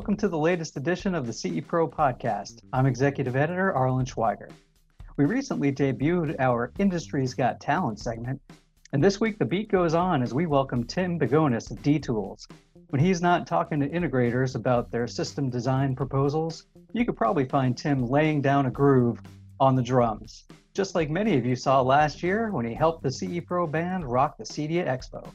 Welcome to the latest edition of the CE Pro podcast. I'm executive editor Arlen Schweiger. We recently debuted our Industry's Got Talent segment, and this week the beat goes on as we welcome Tim Bigoness of D Tools. When he's not talking to integrators about their system design proposals, you could probably find Tim laying down a groove on the drums, just like many of you saw last year when he helped the CE Pro band rock the CEDIA Expo.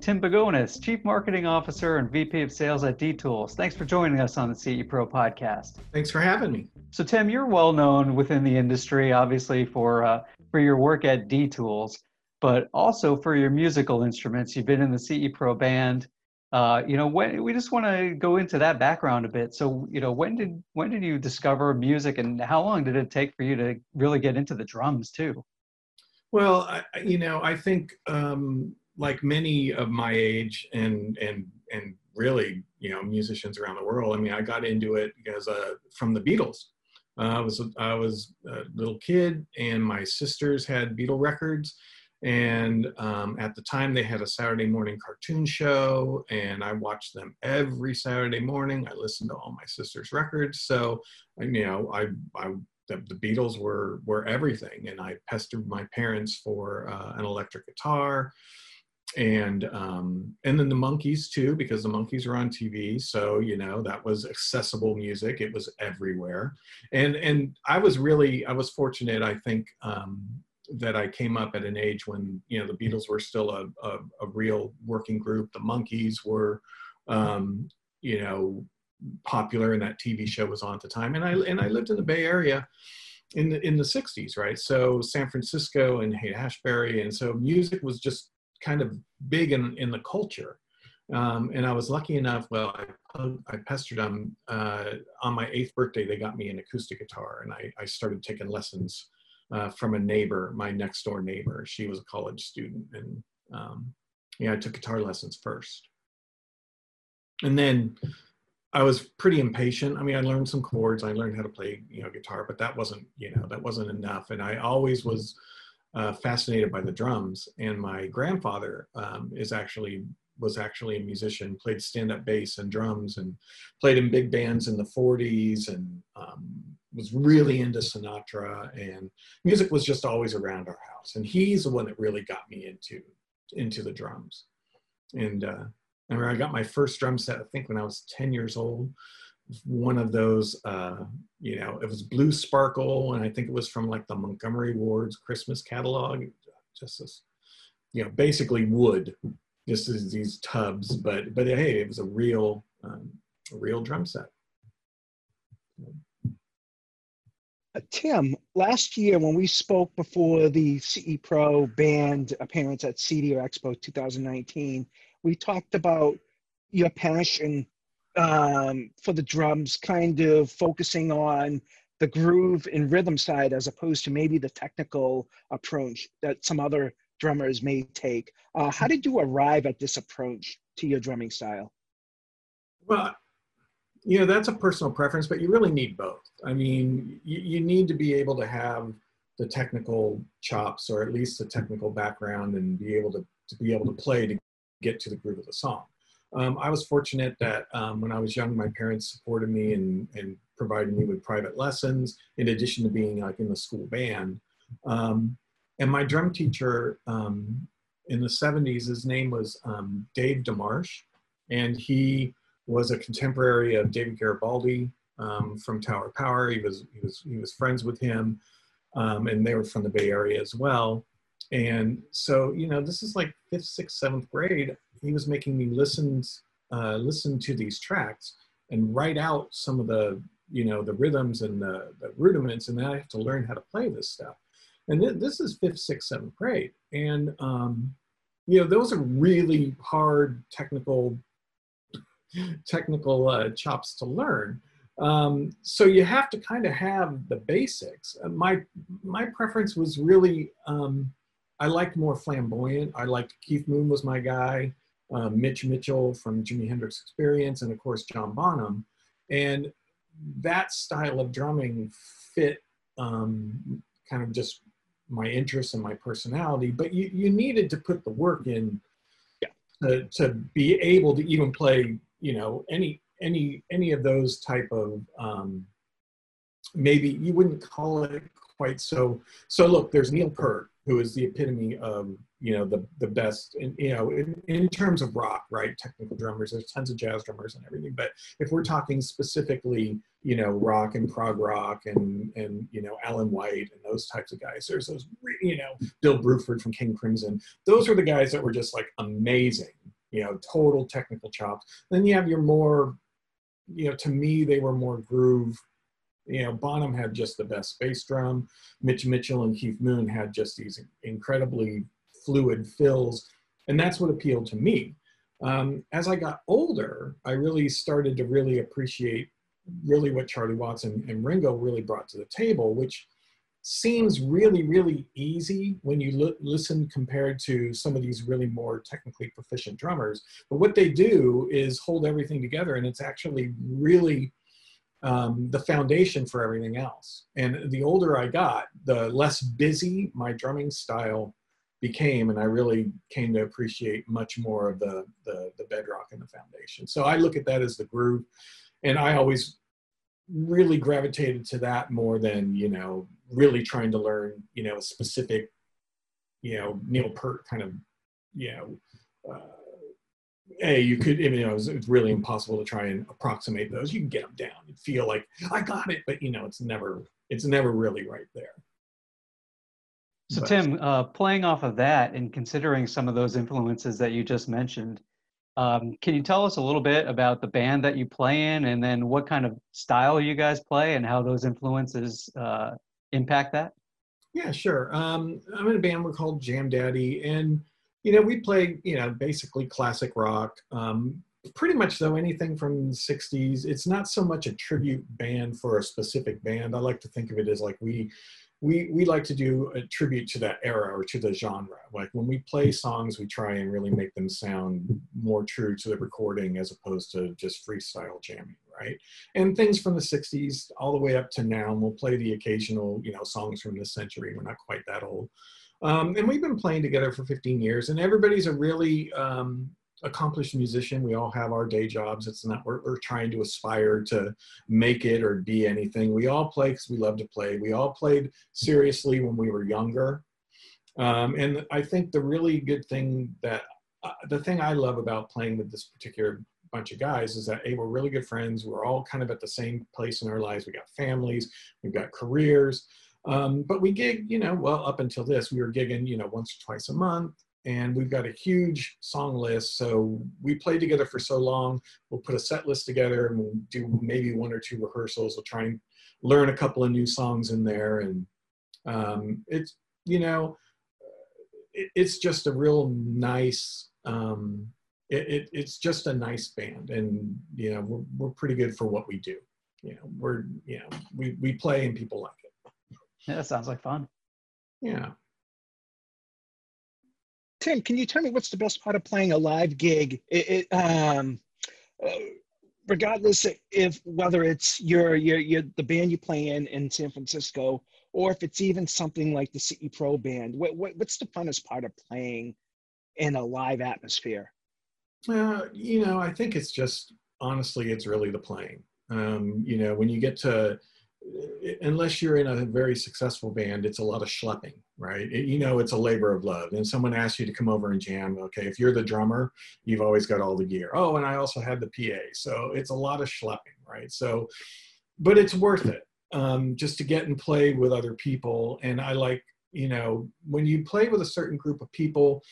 Tim Bigoness, Chief Marketing Officer and VP of Sales at D Tools. Thanks for joining us on the CE Pro podcast. Thanks for having me. So, Tim, you're well known within the industry, obviously for uh, for your work at D Tools, but also for your musical instruments. You've been in the CE Pro band. Uh, you know, when we just want to go into that background a bit. So, you know, when did when did you discover music, and how long did it take for you to really get into the drums too? Well, I, you know, I think um, like many of my age and and and really you know musicians around the world. I mean, I got into it because uh, from the Beatles. Uh, I was I was a little kid, and my sisters had Beatle records, and um, at the time they had a Saturday morning cartoon show, and I watched them every Saturday morning. I listened to all my sisters' records, so you know I I the, the, Beatles were were everything, and I pestered my parents for uh, an electric guitar and um, and then the Monkees too because the Monkees were on tv so you know that was accessible music. It was everywhere. And and i was really i was fortunate i think um, that i came up at an age when you know the beatles were still a, a, a real working group. The Monkees were um, you know popular and that tv show was on at the time. And i and i lived in the bay area in the in the 60s right? So san francisco and haight ashbury. And so music was just kind of big in, in the culture. Um, and I was lucky enough, well, I, I pestered them. Uh, on my eighth birthday, they got me an acoustic guitar, and I, I started taking lessons uh, from a neighbor, my next door neighbor. She was a college student, and um, yeah, I took guitar lessons first. And then I was pretty impatient. I mean, I learned some chords, I learned how to play, you know, guitar, but that wasn't, you know, that wasn't enough. And I always was uh, fascinated by the drums. And my grandfather um, is actually was actually a musician, played stand-up bass and drums, and played in big bands in the '40s, and um, was really into Sinatra. And music was just always around our house. And he's the one that really got me into into the drums. And uh, I remember I got my first drum set, I think, when I was 10 years old one of those, uh, you know, it was Blue Sparkle, and I think it was from like the Montgomery Ward's Christmas catalog. Just this, you know, basically wood, just as these tubs, but but hey, it was a real, um, a real drum set. Uh, Tim, last year when we spoke before the CE Pro band appearance at CEDIA Expo 2019, we talked about your passion um, for the drums, kind of focusing on the groove and rhythm side as opposed to maybe the technical approach that some other drummers may take. Uh, how did you arrive at this approach to your drumming style? Well, you know, that's a personal preference, but you really need both. I mean, you, you need to be able to have the technical chops or at least the technical background and be able to, to be able to play to get to the groove of the song. Um, I was fortunate that um, when I was young, my parents supported me and, and provided me with private lessons, in addition to being like in the school band. Um, and my drum teacher um, in the 70s, his name was um, Dave DeMarsh, and he was a contemporary of David Garibaldi um, from Tower Power. He was, he was, he was friends with him, and they were from the Bay Area as well. And so, you know, this is like fifth, sixth, seventh grade he was making me listen uh, listen to these tracks and write out some of the you know the rhythms and the, the rudiments and then i have to learn how to play this stuff. And th- this is fifth sixth seventh grade. And um, you know those are really hard technical technical uh, chops to learn. Um, so you have to kind of have the basics. Uh, my my preference was really um, i liked more flamboyant. I liked keith moon was my guy uh, Mitch Mitchell from Jimi Hendrix Experience, and of course John Bonham. And that style of drumming fit um, kind of just my interests and my personality, but you, you needed to put the work in to, to be able to even play, you know, any any any of those type of um, maybe you wouldn't call it quite so. So look, there's Neil Peart, who is the epitome of you know the the best in, you know in, in terms of rock right? Technical drummers there's tons of jazz drummers and everything but if we're talking specifically you know rock and prog rock and and you know alan white and those types of guys there's those you know bill bruford from king crimson those are the guys that were just like amazing you know total technical chops. Then you have your more you know to me they were more groove you know, Bonham had just the best bass drum. Mitch Mitchell and Keith Moon had just these incredibly fluid fills, and that's what appealed to me. Um, as I got older, I really started to really appreciate really what Charlie Watts and, and Ringo really brought to the table, which seems really, really easy when you listen compared to some of these really more technically proficient drummers. But what they do is hold everything together, and it's actually really um, the foundation for everything else. And the older I got, the less busy my drumming style became, and I really came to appreciate much more of the, the, the bedrock and the foundation. So I look at that as the groove, and I always really gravitated to that more than you know really trying to learn you know a specific you know Neil Peart kind of you know. Uh, a you could you know it's, it's, really impossible to try and approximate those. You can get them down you feel like i got it but you know it's never it's never really right there. So but, tim uh, playing off of that and considering some of those influences that you just mentioned um, can you tell us a little bit about the band that you play in and then what kind of style you guys play and how those influences uh, impact that? Yeah sure. Um, i'm in a band we're called jam daddy and you know, we play, you know, basically classic rock. Um, pretty much though anything from the 60s it's not so much a tribute band for a specific band. I like to think of it as like we we we like to do a tribute to that era or to the genre. Like when we play songs we try and really make them sound more true to the recording as opposed to just freestyle jamming right? And things from the 60s all the way up to now and we'll play the occasional you know songs from this century. We're not quite that old um, and we've been playing together for 15 years, and everybody's a really um, accomplished musician. We all have our day jobs. It's not we're, we're trying to aspire to make it or be anything. We all play because we love to play. We all played seriously when we were younger, um, and I think the really good thing that uh, the thing I love about playing with this particular bunch of guys is that hey, we're really good friends. We're all kind of at the same place in our lives. We got families, we've got careers. Um, but we gig, you know, well, up until this, we were gigging, you know, once or twice a month. And we've got a huge song list. So we play together for so long. We'll put a set list together and we'll do maybe one or two rehearsals. We'll try and learn a couple of new songs in there. And um, it's, you know, it, it's just a real nice, um, it, it, it's just a nice band. And, you know, we're, we're pretty good for what we do. You know, we're, you know, we, we play and people like it. Yeah, that sounds like fun. Yeah. Tim, can you tell me what's the best part of playing a live gig? It, it, um, uh, regardless if whether it's your, your your the band you play in in San Francisco, or if it's even something like the CE Pro band. What, what what's the funnest part of playing in a live atmosphere? Uh, you know, I think it's just honestly, it's really the playing. Um, you know, when you get to unless you're in a very successful band, it's a lot of schlepping, right? It, you know, it's a labor of love. And someone asks you to come over and jam. Okay, if you're the drummer, you've always got all the gear. Oh, and I also had the PA. So it's a lot of schlepping, right? So, but it's worth it um, just to get and play with other people. And I like, you know, when you play with a certain group of people,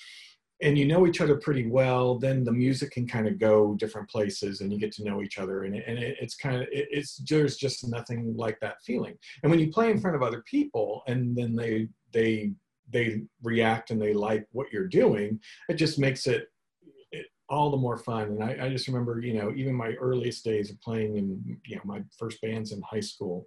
and you know each other pretty well, then the music can kind of go different places and you get to know each other. And, and it, it's kind of, it, it's, there's just nothing like that feeling. And when you play in front of other people and then they, they, they react and they like what you're doing, it just makes it, it all the more fun. And I, I just remember, you know, even my earliest days of playing in, you know, my first bands in high school,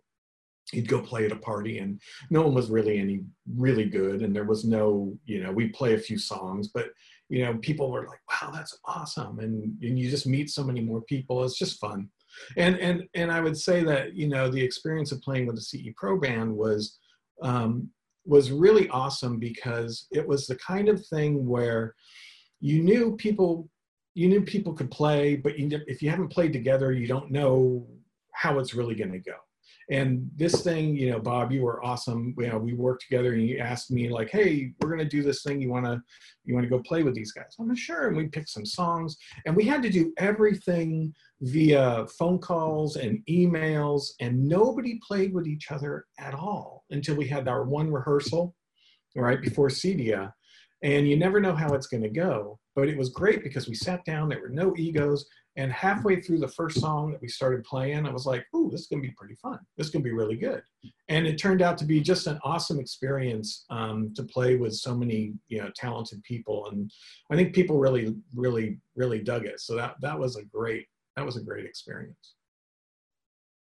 he'd go play at a party and no one was really any really good and there was no you know we'd play a few songs but you know people were like wow that's awesome and, and you just meet so many more people it's just fun and and and i would say that you know the experience of playing with the ce pro band was um, was really awesome because it was the kind of thing where you knew people you knew people could play, but you, if you haven't played together, you don't know how it's really going to go. And this thing, you know, Bob, you were awesome. You uh, know, we worked together, and you asked me like, "Hey, we're going to do this thing. You want to, you want to go play with these guys?" I'm like, sure. And we picked some songs, and we had to do everything via phone calls and emails, and nobody played with each other at all until we had our one rehearsal, right before Cedia and you never know how it's going to go. But it was great because we sat down, there were no egos, and halfway through the first song that we started playing, I was like, "Ooh, this is going to be pretty fun. This is going to be really good." And it turned out to be just an awesome experience um, to play with so many, you know, talented people, and I think people really, really, really dug it. So that that was a great that was a great experience.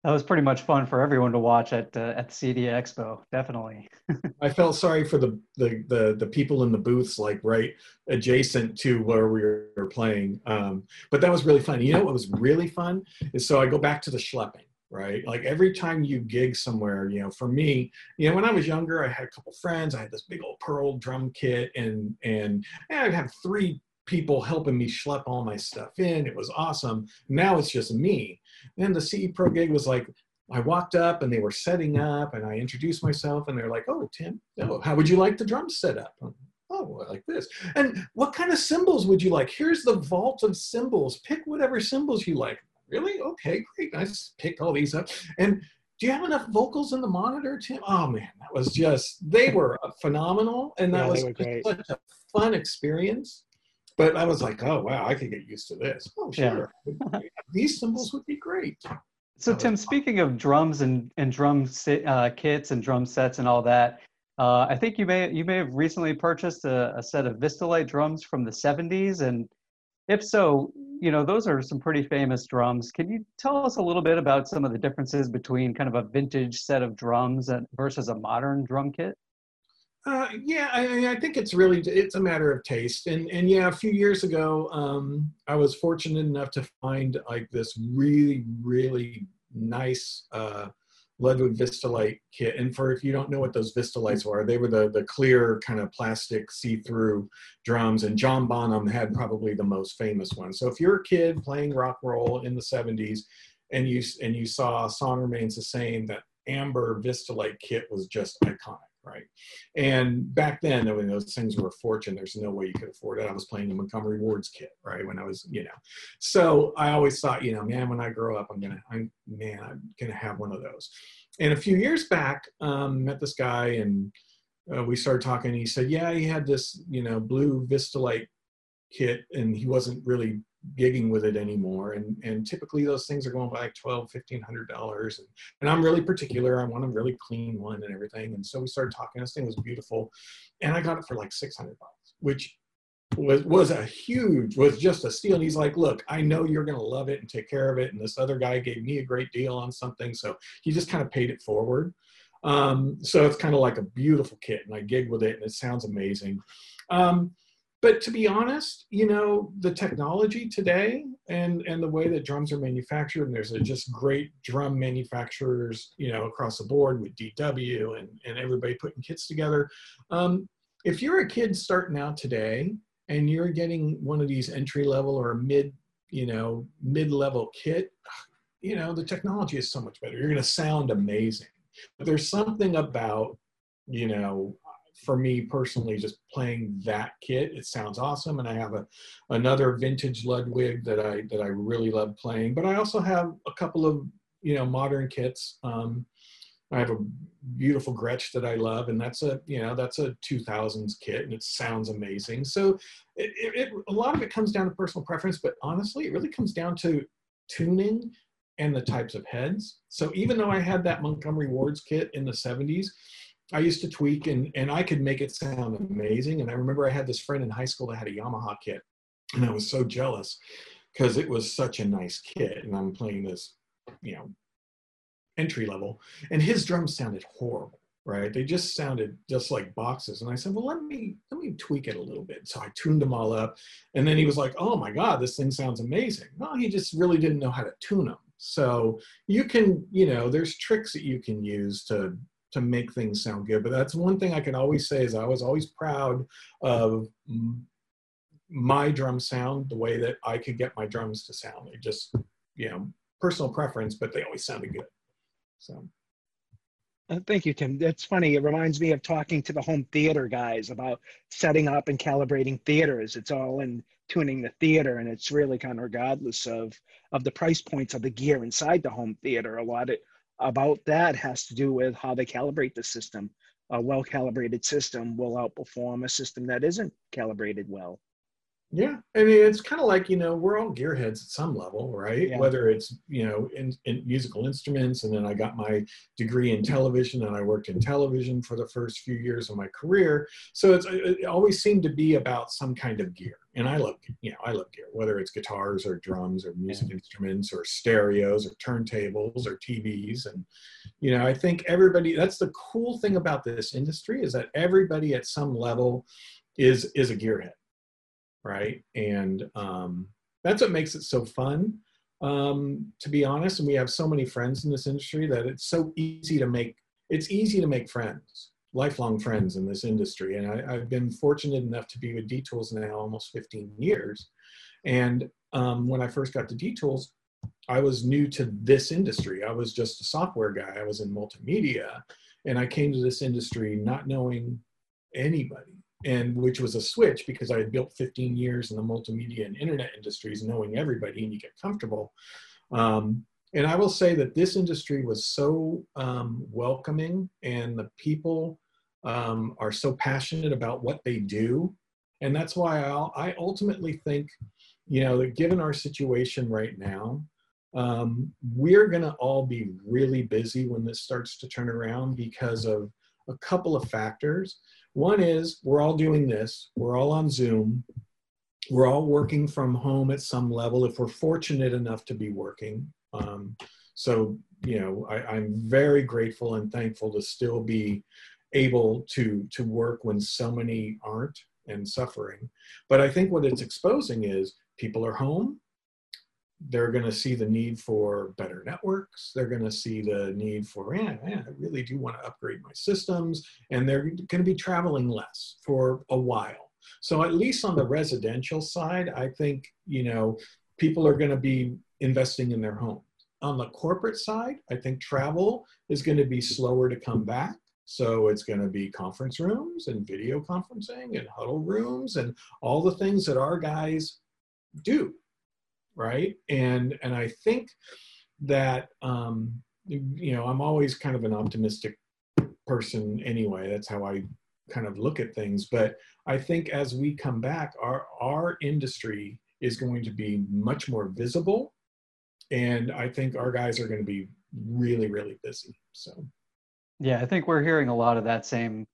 That was pretty much fun for everyone to watch at uh, at the Cedia Expo. Definitely. I felt sorry for the, the, the the people in the booths, like right adjacent to where we were playing. Um, but that was really fun. You know what was really fun is so I go back to the schlepping. Right, like every time you gig somewhere, you know, for me, you know, when I was younger, I had a couple friends. I had this big old pearl drum kit, and and, and I'd have three people helping me schlep all my stuff in. It was awesome. Now it's just me. And the CE Pro gig was like, I walked up and they were setting up and I introduced myself and they're like, oh, Tim, oh, how would you like the drums set up? Oh, I like this. And what kind of cymbals would you like? Here's the vault of cymbals. Pick whatever cymbals you like. Really? Okay, great. I just picked all these up. And do you have enough vocals in the monitor, Tim? Oh man, that was just, they were phenomenal. And that yeah, was such a fun experience but I was like, oh wow, I could get used to this. Oh sure, yeah. these cymbals would be great. So Tim, speaking of drums and and drum uh, kits and drum sets and all that, uh, I think you may you may have recently purchased a, a set of Vistalite drums from the '70s, and if so, you know those are some pretty famous drums. Can you tell us a little bit about some of the differences between kind of a vintage set of drums and versus a modern drum kit? Uh, yeah, I, I, think it's really it's a matter of taste, and and yeah, a few years ago, um, I was fortunate enough to find like this really really nice uh, Ludwig Vistalite kit. And for if you don't know what those Vistalites were, they were the the clear kind of plastic see-through drums, and John Bonham had probably the most famous one. So if you're a kid playing rock roll in the '70s, and you and you saw "Song Remains the Same," that amber Vistalite kit was just iconic right? And back then, I mean, those things were a fortune. There's no way you could afford it. I was playing the Montgomery Ward's kit, right? When I was, you know, so I always thought, you know, man, when I grow up, I'm gonna, I'm man, I'm gonna have one of those. And a few years back, um, met this guy and uh, we started talking. he said, yeah, he had this, you know, blue Vistalite kit, and he wasn't really gigging with it anymore. And, and typically those things are going for like twelve, fifteen hundred dollars. And, and I'm really particular. I want a really clean one and everything. And so we started talking. This thing was beautiful. And I got it for like 600 bucks, which was was a huge was just a steal and he's like look i know you're going to love it and take care of it and this other guy gave me a great deal on something so he just kind of paid it forward um, so it's kind of like a beautiful kit and i gig with it and it sounds amazing um, but to be honest, you know, the technology today and and the way that drums are manufactured, and there's a just great drum manufacturers, you know, across the board with DW and and everybody putting kits together. Um, if you're a kid starting out today and you're getting one of these entry level or mid, you know, mid level kit, you know, the technology is so much better. You're going to sound amazing. But there's something about you know for me personally, just playing that kit, it sounds awesome. And I have a another vintage Ludwig that I that I really love playing. But I also have a couple of you know modern kits. Um, I have a beautiful Gretsch that I love, and that's a you know that's a 2000s kit, and it sounds amazing. So it, it, a lot of it comes down to personal preference, but honestly, it really comes down to tuning and the types of heads. So even though I had that Montgomery Ward's kit in the 70s, I used to tweak and, and I could make it sound amazing. And I remember I had this friend in high school that had a Yamaha kit, and I was so jealous because it was such a nice kit. And I'm playing this, you know, entry level, and his drums sounded horrible, right? They just sounded just like boxes. And I said, well, let me let me tweak it a little bit. So I tuned them all up, and then he was like, oh my god, this thing sounds amazing. Well, he just really didn't know how to tune them. So you can, you know, there's tricks that you can use to to make things sound good. But that's one thing I can always say is I was always proud of my drum sound the way that I could get my drums to sound. They just, you know, personal preference, but they always sounded good. So. Uh, thank you, Tim. That's funny. It reminds me of talking to the home theater guys about setting up and calibrating theaters. It's all in tuning the theater, and it's really kind of regardless of of the price points of the gear inside the home theater. A lot of, about that has to do with how they calibrate the system. A well calibrated system will outperform a system that isn't calibrated well. Yeah, I mean it's kind of like you know we're all gearheads at some level, right? Yeah. Whether it's you know in, in musical instruments, and then I got my degree in television, and I worked in television for the first few years of my career. So it's it always seemed to be about some kind of gear, and I love you know I love gear, whether it's guitars or drums or music Yeah. instruments or stereos or turntables or TVs, and you know I think everybody. That's the cool thing about this industry is that everybody at some level is is a gearhead right? And um, that's what makes it so fun, um, to be honest. And we have so many friends in this industry that it's so easy to make. It's easy to make friends, lifelong friends in this industry. And I, I've been fortunate enough to be with D Tools now almost 15 years. And um, when I first got to D Tools, I was new to this industry. I was just a software guy. I was in multimedia, and I came to this industry not knowing anybody and which was a switch because I had built 15 years in the multimedia and internet industries, knowing everybody, and you get comfortable. Um, and I will say that this industry was so um, welcoming, and the people um, are so passionate about what they do, and that's why I'll, I ultimately think, you know, that given our situation right now, um, we're going to all be really busy when this starts to turn around because of a couple of factors. One is we're all doing this, we're all on Zoom, we're all working from home at some level if we're fortunate enough to be working. Um, so, you know, I, I'm very grateful and thankful to still be able to to work when so many aren't and suffering. But I think what it's exposing is people are home. They're going to see the need for better networks. They're going to see the need for, yeah, I really do want to upgrade my systems. And they're going to be traveling less for a while. So, at least on the residential side, I think, you know, people are going to be investing in their homes. On the corporate side, I think travel is going to be slower to come back. So it's going to be conference rooms and video conferencing and huddle rooms and all the things that our guys do, right? And and I think that um, you know I'm always kind of an optimistic person anyway. That's how I kind of look at things. But I think as we come back, our our industry is going to be much more visible, and I think our guys are going to be really really busy. So. Yeah, I think we're hearing a lot of that same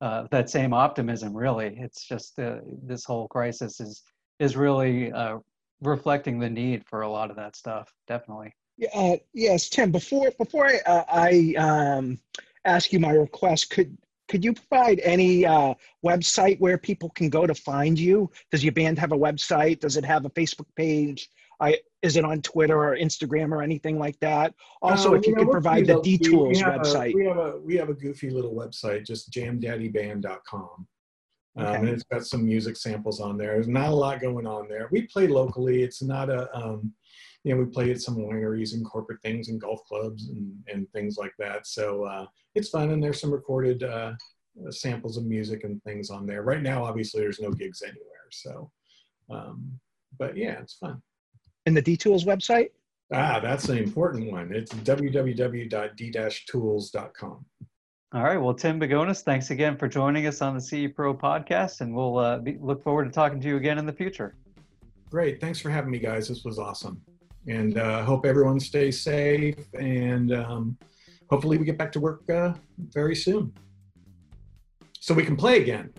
uh, that same optimism. Really, it's just uh, this whole crisis is is really uh, reflecting the need for a lot of that stuff. Definitely. Yeah, uh, yes, Tim. Before before I, uh, I um, ask you my request, could could you provide any uh, website where people can go to find you? Does your band have a website? Does it have a Facebook page? I, is it on Twitter or Instagram or anything like that? Also, Uh, if you know, could provide the pretty D. We Tools have a- website. we have a we have a goofy little website, just jamdaddyband.com. Um, and it's got some music samples on there. There's not a lot going on there. We play locally. It's not a, um, you know, we play at some wineries and corporate things and golf clubs and, and things like that. So uh, it's fun. And there's some recorded uh, samples of music and things on there. Right now, obviously, there's no gigs anywhere. So, um, but yeah, it's fun. And the D Tools website? Ah, that's the important one. It's www.d-tools.com. All right. Well, Tim Bigoness, thanks again for joining us on the CE Pro podcast, and we'll uh, be, look forward to talking to you again in the future. Great. Thanks for having me, guys. This was awesome. And uh, hope everyone stays safe. And um, hopefully, we get back to work uh, very soon so we can play again.